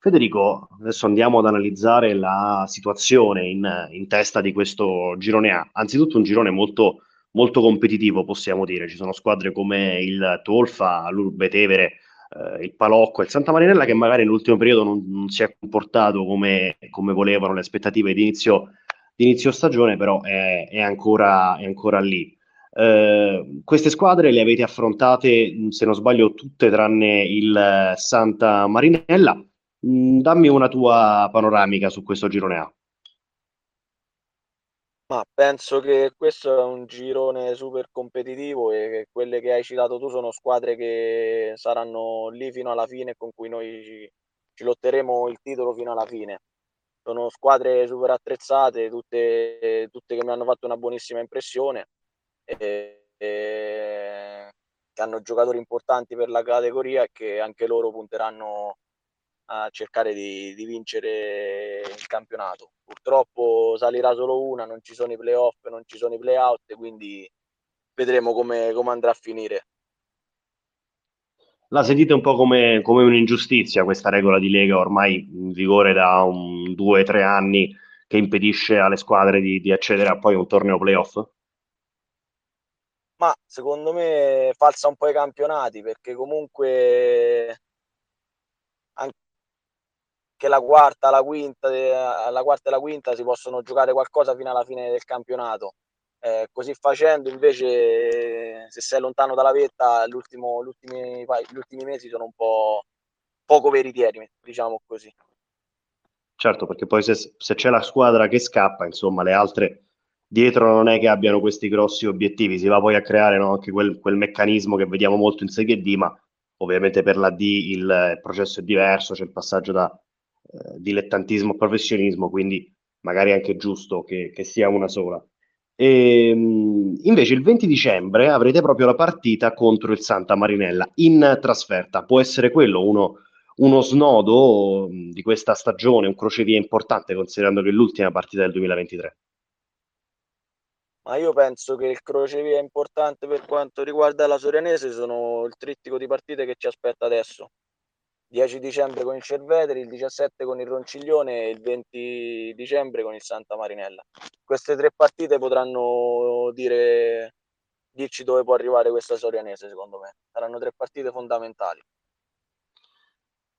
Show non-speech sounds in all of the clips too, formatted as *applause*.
Federico, adesso andiamo ad analizzare la situazione in, in testa di questo girone A. Anzitutto un girone molto, molto competitivo, possiamo dire. Ci sono squadre come il Tolfa, l'Urbe Tevere, eh, il Palocco e il Santa Marinella che magari nell'ultimo periodo non, non si è comportato come, come volevano le aspettative di inizio, di inizio stagione, però è, è, ancora, è ancora lì. Eh, queste squadre le avete affrontate, se non sbaglio, tutte tranne il Santa Marinella. Mm, dammi una tua panoramica su questo girone A. Ma penso che questo è un girone super competitivo e quelle che hai citato tu sono squadre che saranno lì fino alla fine con cui noi ci, ci lotteremo il titolo fino alla fine. Sono squadre super attrezzate, tutte, tutte che mi hanno fatto una buonissima impressione e, e che hanno giocatori importanti per la categoria e che anche loro punteranno a cercare di, di, vincere il campionato. Purtroppo salirà solo una, non ci sono i playoff, non ci sono i playout, quindi vedremo come, come andrà a finire. La sentite un po' come, come, un'ingiustizia questa regola di Lega ormai in vigore da un, due o tre anni che impedisce alle squadre di, di accedere a poi un torneo playoff? Ma secondo me falsa un po' i campionati perché comunque che la quarta, la quinta, la quarta e la quinta si possono giocare qualcosa fino alla fine del campionato. Eh, così facendo, invece, se sei lontano dalla vetta, gli ultimi, mesi sono un po' poco veritieri, diciamo così. Certo, perché poi se, se, c'è la squadra che scappa, insomma, le altre dietro non è che abbiano questi grossi obiettivi, si va poi a creare no, anche quel, quel, meccanismo che vediamo molto in Serie D, ma ovviamente per la D il, processo è diverso, c'è il passaggio da eh, dilettantismo professionismo, quindi magari è anche giusto che, che sia una sola. E, ehm, invece il 20 dicembre avrete proprio la partita contro il Santa Marinella in trasferta. Può essere quello uno, uno snodo di questa stagione, un crocevia importante considerando che è l'ultima partita del 2023. Ma io penso che il crocevia importante per quanto riguarda la Sorianese sono il trittico di partite che ci aspetta adesso. 10 dicembre con il Cerveteri, il 17 con il Ronciglione e il 20 dicembre con il Santa Marinella. Queste tre partite potranno dire, dirci dove può arrivare questa Sorianese, secondo me. Saranno tre partite fondamentali.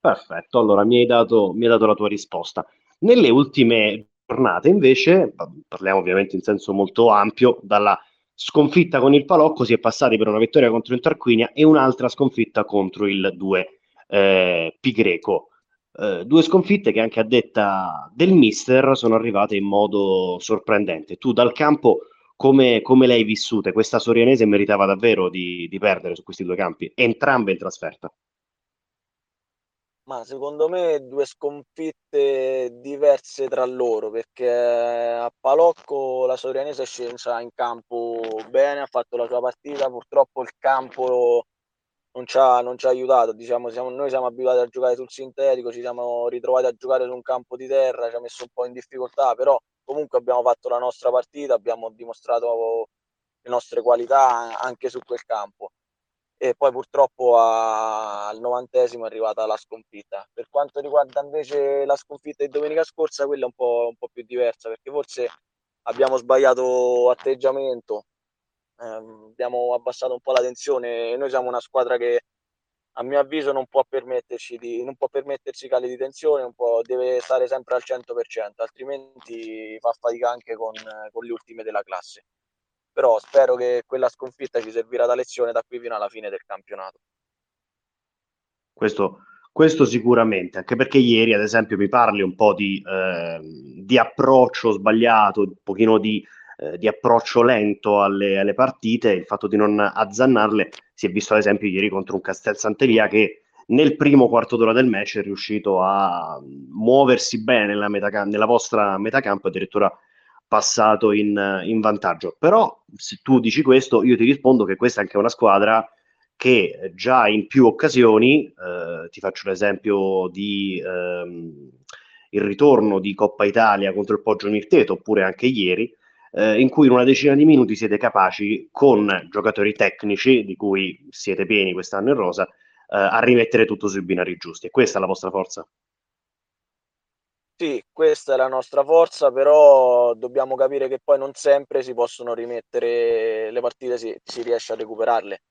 Perfetto, allora mi hai dato, mi hai dato la tua risposta. Nelle ultime giornate, invece, parliamo ovviamente in senso molto ampio, dalla sconfitta con il Palocco si è passati per una vittoria contro il Tarquinia e un'altra sconfitta contro il 2 eh, Pi Greco. Eh, due sconfitte che anche a detta del mister sono arrivate in modo sorprendente. Tu dal campo come, come le hai vissute? Questa Sorianese meritava davvero di, di perdere su questi due campi, entrambe in trasferta. Ma secondo me due sconfitte diverse tra loro perché a Palocco la Sorianese è scesa in campo bene, ha fatto la sua partita, purtroppo il campo non ci ha, non ci ha aiutato. Diciamo, siamo, noi siamo abituati a giocare sul sintetico, ci siamo ritrovati a giocare su un campo di terra, ci ha messo un po' in difficoltà, però comunque abbiamo fatto la nostra partita, abbiamo dimostrato le nostre qualità anche su quel campo. E poi purtroppo a, al novantesimo è arrivata la sconfitta. Per quanto riguarda invece la sconfitta di domenica scorsa, quella è un po', un po' più diversa perché forse abbiamo sbagliato atteggiamento, ehm, abbiamo abbassato un po' la tensione. Noi siamo una squadra che a mio avviso non può permetterci, di, non può permettersi cali di tensione, deve stare sempre al 100%, altrimenti fa fatica anche con, con le ultime della classe. Però spero che quella sconfitta ci servirà da lezione da qui fino alla fine del campionato. Questo, questo sicuramente, anche perché ieri, ad esempio, mi parli un po' di, eh, di approccio sbagliato, un pochino di eh, di approccio lento alle, alle, partite, il fatto di non azzannarle si è visto ad esempio ieri contro un Castel Sant'Elia che nel primo quarto d'ora del match è riuscito a muoversi bene nella, metacam- nella vostra metacampo addirittura passato in, in, vantaggio. Però se tu dici questo, io ti rispondo che questa è anche una squadra che già in più occasioni, eh, ti faccio l'esempio di ehm, il ritorno di Coppa Italia contro il Poggio Mirteto, oppure anche ieri, eh, in cui in una decina di minuti siete capaci, con giocatori tecnici, di cui siete pieni quest'anno in rosa, eh, a rimettere tutto sui binari giusti. E questa è la vostra forza? Sì, questa è la nostra forza, però dobbiamo capire che poi non sempre si possono rimettere le partite, si, si riesce a recuperarle.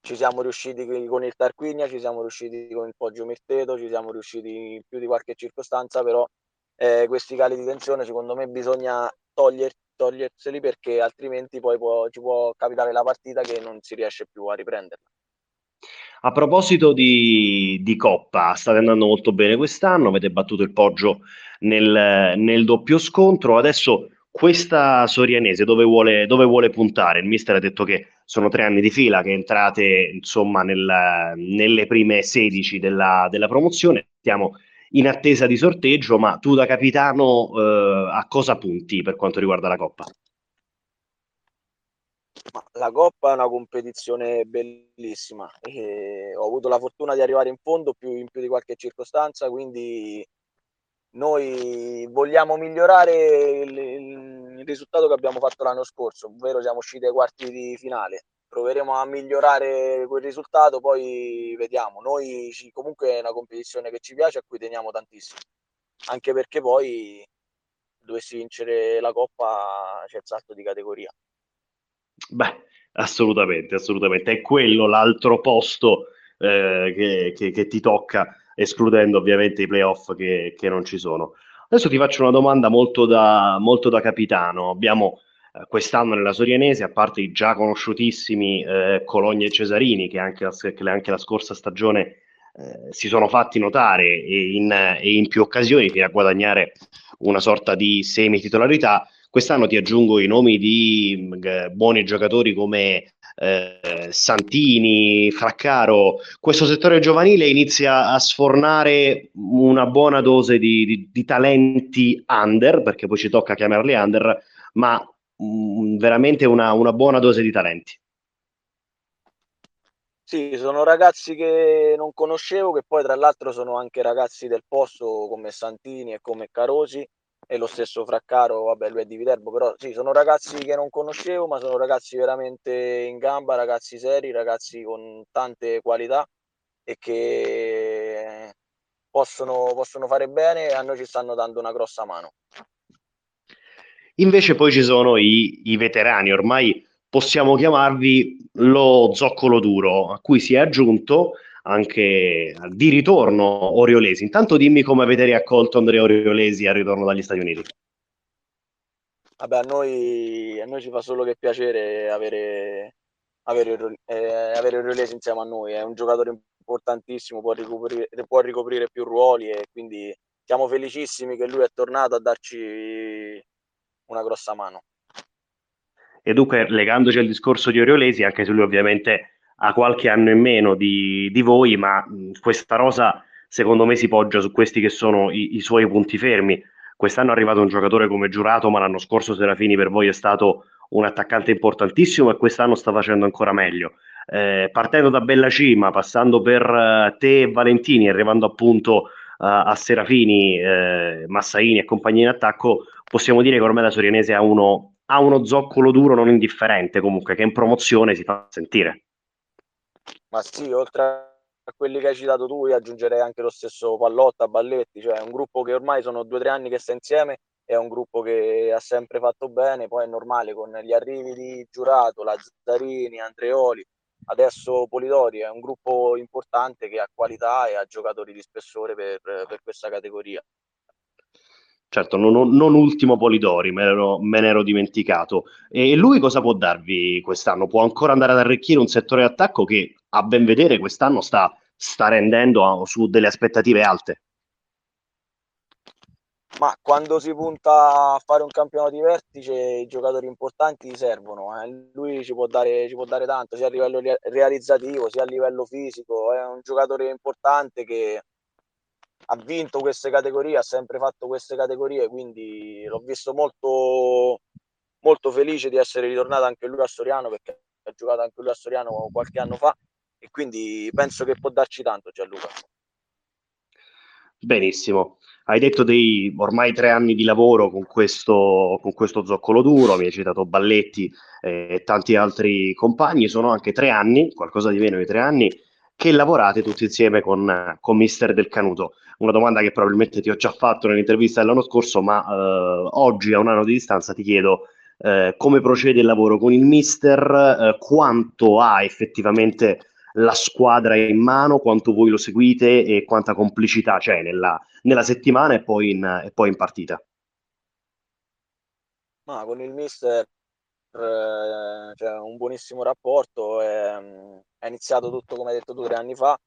Ci siamo riusciti con il Tarquinia, ci siamo riusciti con il Poggio Mirteto, ci siamo riusciti in più di qualche circostanza, però eh, questi cali di tensione secondo me bisogna toglier, toglierseli perché altrimenti poi può, ci può capitare la partita che non si riesce più a riprenderla. A proposito di, di, Coppa, state andando molto bene quest'anno, avete battuto il Poggio nel, nel doppio scontro, adesso questa Sorianese dove vuole, dove vuole, puntare? Il mister ha detto che sono tre anni di fila che entrate insomma nel, nelle prime 16 della, della, promozione, stiamo in attesa di sorteggio, ma tu da capitano eh, a cosa punti per quanto riguarda la Coppa? la Coppa è una competizione bellissima ho avuto la fortuna di arrivare in fondo più, in più di qualche circostanza, quindi noi vogliamo migliorare il, il, risultato che abbiamo fatto l'anno scorso, ovvero siamo usciti ai quarti di finale. Proveremo a migliorare quel risultato, poi vediamo. Noi comunque è una competizione che ci piace, a cui teniamo tantissimo, anche perché poi dovessi vincere la Coppa c'è il salto di categoria. Beh, assolutamente, assolutamente. È quello l'altro posto eh, che, che, che, ti tocca, escludendo ovviamente i playoff che, che, non ci sono. Adesso ti faccio una domanda molto da, molto da capitano. Abbiamo quest'anno nella Sorianese, a parte i già conosciutissimi eh, Cologna e Cesarini, che anche la, che anche la scorsa stagione eh, si sono fatti notare e in, e in più occasioni fino a guadagnare una sorta di semi-titolarità, Quest'anno ti aggiungo i nomi di eh, buoni giocatori come eh, Santini, Fraccaro. Questo settore giovanile inizia a sfornare una buona dose di, di, di talenti under, perché poi ci tocca chiamarli under, ma veramente una, una buona dose di talenti. Sì, sono ragazzi che non conoscevo, che poi tra l'altro sono anche ragazzi del posto come Santini e come Carosi e lo stesso Fraccaro, vabbè lui è di Viterbo, però sì, sono ragazzi che non conoscevo, ma sono ragazzi veramente in gamba, ragazzi seri, ragazzi con tante qualità e che possono, possono fare bene e a noi ci stanno dando una grossa mano. Invece poi ci sono i, i veterani, ormai possiamo chiamarvi lo zoccolo duro, a cui si è aggiunto anche di ritorno Oriolesi. Intanto dimmi come avete riaccolto Andrea Oriolesi al ritorno dagli Stati Uniti. Vabbè, a noi, a noi ci fa solo che piacere avere, avere, eh, avere Oriolesi insieme a noi. È un giocatore importantissimo, può ricoprire, può ricoprire più ruoli e quindi siamo felicissimi che lui è tornato a darci una grossa mano. E dunque, legandoci al discorso di Oriolesi, anche se lui ovviamente ha qualche anno in meno di, di voi, ma mh, questa rosa secondo me si poggia su questi che sono i, i, suoi punti fermi. Quest'anno è arrivato un giocatore come Giurato, ma l'anno scorso Serafini per voi è stato un attaccante importantissimo e quest'anno sta facendo ancora meglio. Eh, partendo da Bella Cima, passando per uh, te e Valentini, arrivando appunto a Serafini, eh, Massaini e compagnia in attacco, possiamo dire che ormai la Sorianese ha uno, ha uno zoccolo duro non indifferente comunque, che in promozione si fa sentire. Ma sì, oltre a quelli che hai citato tu, aggiungerei anche lo stesso Pallotta, Balletti, cioè un gruppo che ormai sono due o tre anni che sta insieme, è un gruppo che ha sempre fatto bene, poi è normale con gli arrivi di Giurato, Lazzarini, Andreoli, adesso Polidori, è un gruppo importante che ha qualità e ha giocatori di spessore per, per questa categoria. Certo, non, non ultimo Polidori, me, ero, me ne ero dimenticato. E lui cosa può darvi quest'anno? Può ancora andare ad arricchire un settore d'attacco che, a ben vedere, quest'anno sta, sta rendendo su delle aspettative alte? Ma quando si punta a fare un campionato di vertice, i giocatori importanti servono. Eh. Lui ci può, dare, ci può dare tanto, sia a livello realizzativo, sia a livello fisico. È un giocatore importante che ha vinto queste categorie, ha sempre fatto queste categorie, quindi l'ho visto molto, molto felice di essere ritornato anche lui a Soriano perché ha giocato anche lui a Soriano qualche anno fa e quindi penso che può darci tanto Gianluca. Benissimo, hai detto dei ormai tre anni di lavoro con questo, con questo zoccolo duro, mi hai citato Balletti e tanti altri compagni, sono anche tre anni, qualcosa di meno di tre anni, che lavorate tutti insieme con, con Mister Del Canuto? Una domanda che probabilmente ti ho già fatto nell'intervista dell'anno scorso, ma eh, oggi a un anno di distanza ti chiedo eh, come procede il lavoro con il Mister, eh, quanto ha effettivamente la squadra in mano, quanto voi lo seguite e quanta complicità c'è nella, nella settimana e poi, in, e poi in partita. Ma con il mister eh, c'è un buonissimo rapporto, è, è, iniziato tutto come hai detto tu tre anni fa.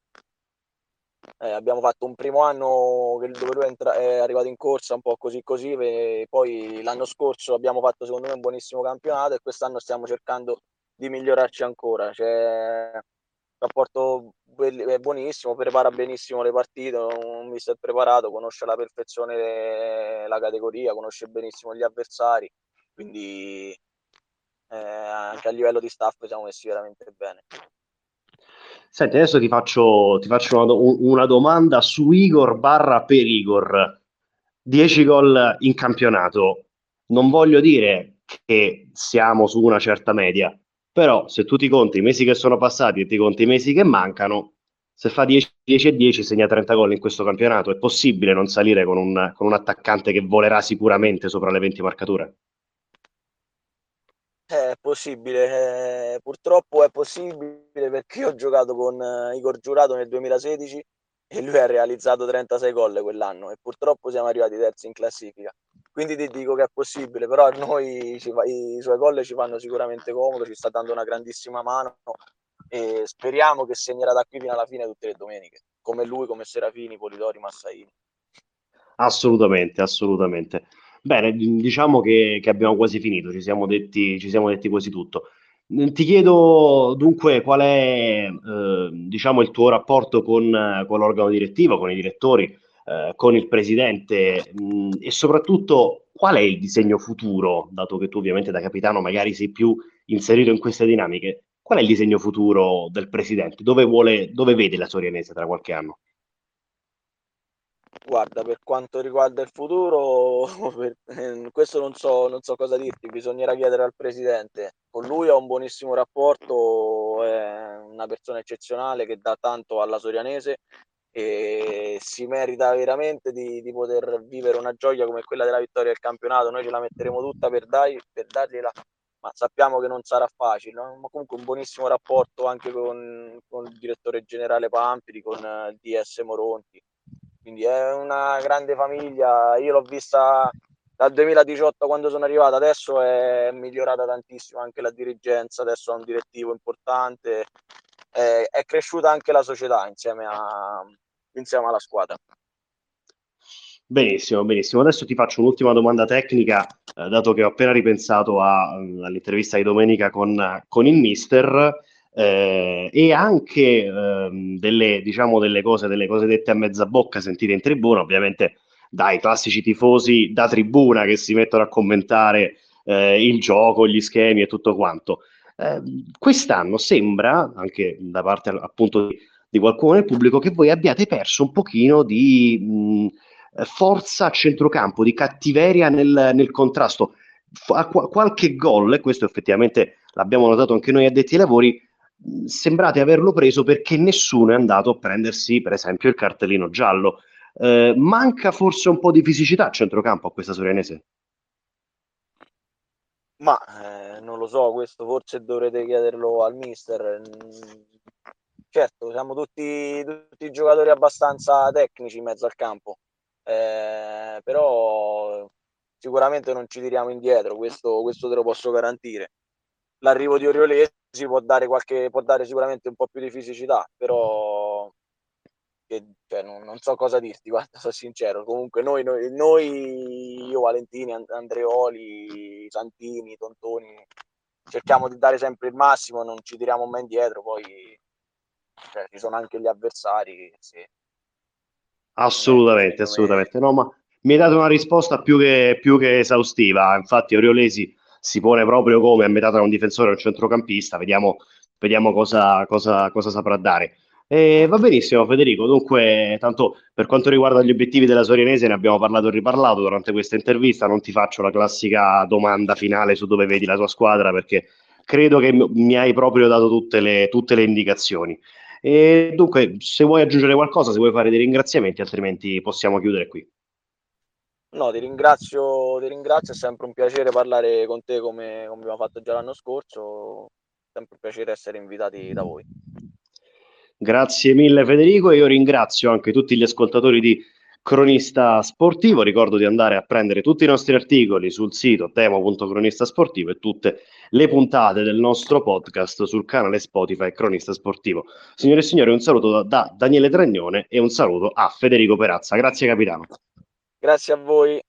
Eh, abbiamo fatto un primo anno dove lui entra, è arrivato in corsa un po' così così, poi l'anno scorso abbiamo fatto secondo me un buonissimo campionato e quest'anno stiamo cercando di migliorarci ancora. Un rapporto è buonissimo, prepara benissimo le partite, un mister preparato, conosce alla perfezione la categoria, conosce benissimo gli avversari quindi eh, anche a livello di staff siamo messi veramente bene. Senti, adesso ti faccio, ti faccio una, una, domanda su Igor barra per Igor. 10 gol in campionato. Non voglio dire che siamo su una certa media, però se tu ti conti i mesi che sono passati e ti conti i mesi che mancano, se fa 10, 10 e 10 segna 30 gol in questo campionato, è possibile non salire con un, con un attaccante che volerà sicuramente sopra le 20 marcature? È possibile, eh, purtroppo è possibile perché ho giocato con eh, Igor Giurato nel 2016 e lui ha realizzato 36 gol quell'anno e purtroppo siamo arrivati terzi in classifica. Quindi ti dico che è possibile, però a noi fa, i suoi gol ci fanno sicuramente comodo, ci sta dando una grandissima mano e speriamo che segnerà da qui fino alla fine tutte le domeniche, come lui, come Serafini, Polidori, Massaini. Assolutamente, assolutamente. Bene, diciamo che, che abbiamo quasi finito, ci siamo detti, ci siamo detti quasi tutto. Ti chiedo dunque qual è eh, diciamo il tuo rapporto con, con, l'organo direttivo, con i direttori, eh, con il presidente mh, e soprattutto qual è il disegno futuro, dato che tu ovviamente da capitano magari sei più inserito in queste dinamiche, qual è il disegno futuro del presidente? Dove, vuole, dove vede la Sorianese tra qualche anno? Guarda, per quanto riguarda il futuro, *laughs* per, eh, questo non so, non so cosa dirti, bisognerà chiedere al presidente. Con lui ho un buonissimo rapporto, è una persona eccezionale che dà tanto alla Sorianese e si merita veramente di, di poter vivere una gioia come quella della vittoria del campionato. Noi ce la metteremo tutta per, dai, per dargliela, ma sappiamo che non sarà facile. No? Ma comunque un buonissimo rapporto anche con, con il direttore generale Pampiri, con il DS Moronti quindi è una grande famiglia. Io l'ho vista dal 2018 quando sono arrivato, adesso è migliorata tantissimo anche la dirigenza, adesso ha un direttivo importante, è, è cresciuta anche la società insieme, a, insieme alla squadra. Benissimo, benissimo. Adesso ti faccio un'ultima domanda tecnica, eh, dato che ho appena ripensato a, all'intervista di domenica con, con il mister eh, e anche ehm, delle, diciamo, delle cose, delle cose dette a mezza bocca sentite in tribuna, ovviamente dai classici tifosi da tribuna che si mettono a commentare eh, il gioco, gli schemi e tutto quanto. Eh, quest'anno sembra, anche da parte appunto di, di, qualcuno nel pubblico, che voi abbiate perso un pochino di mh, forza a centrocampo, di cattiveria nel, nel contrasto. F- qualche gol, e questo effettivamente l'abbiamo notato anche noi addetti ai lavori, sembrate averlo preso perché nessuno è andato a prendersi, per esempio, il cartellino giallo. Eh, manca forse un po' di fisicità a centrocampo a questa Sorianese? Ma eh, non lo so, questo forse dovrete chiederlo al mister. Certo, siamo tutti, tutti giocatori abbastanza tecnici in mezzo al campo, eh, però sicuramente non ci tiriamo indietro, questo, questo te lo posso garantire. L'arrivo di Oriolesi può dare, qualche, può dare sicuramente un po' più di fisicità, però che, cioè, non, non, so cosa dirti, *laughs* guarda, sono sincero. Comunque noi, noi, noi, io, Valentini, Andreoli, Santini, Tontoni, cerchiamo di dare sempre il massimo, non ci tiriamo mai indietro, poi cioè, ci sono anche gli avversari. Sì. Assolutamente, assolutamente. No, ma mi hai dato una risposta più che, più che esaustiva. Infatti, Oriolesi si pone proprio come a metà tra un difensore e un centrocampista, vediamo, vediamo cosa, cosa, cosa saprà dare. E va benissimo Federico, dunque tanto per quanto riguarda gli obiettivi della Sorianese ne abbiamo parlato e riparlato durante questa intervista, non ti faccio la classica domanda finale su dove vedi la tua squadra perché credo che mi hai proprio dato tutte le, tutte le indicazioni. E dunque, se vuoi aggiungere qualcosa, se vuoi fare dei ringraziamenti, altrimenti possiamo chiudere qui. No, ti ringrazio, ti ringrazio, è sempre un piacere parlare con te come, come abbiamo fatto già l'anno scorso, è sempre un piacere essere invitati da voi. Grazie mille Federico e io ringrazio anche tutti gli ascoltatori di Cronista Sportivo. Ricordo di andare a prendere tutti i nostri articoli sul sito temo.cronistasportivo e tutte le puntate del nostro podcast sul canale Spotify Cronista Sportivo. Signore e signori, un saluto da, da Daniele Tragnone e un saluto a Federico Perazza. Grazie capitano. Grazie a voi.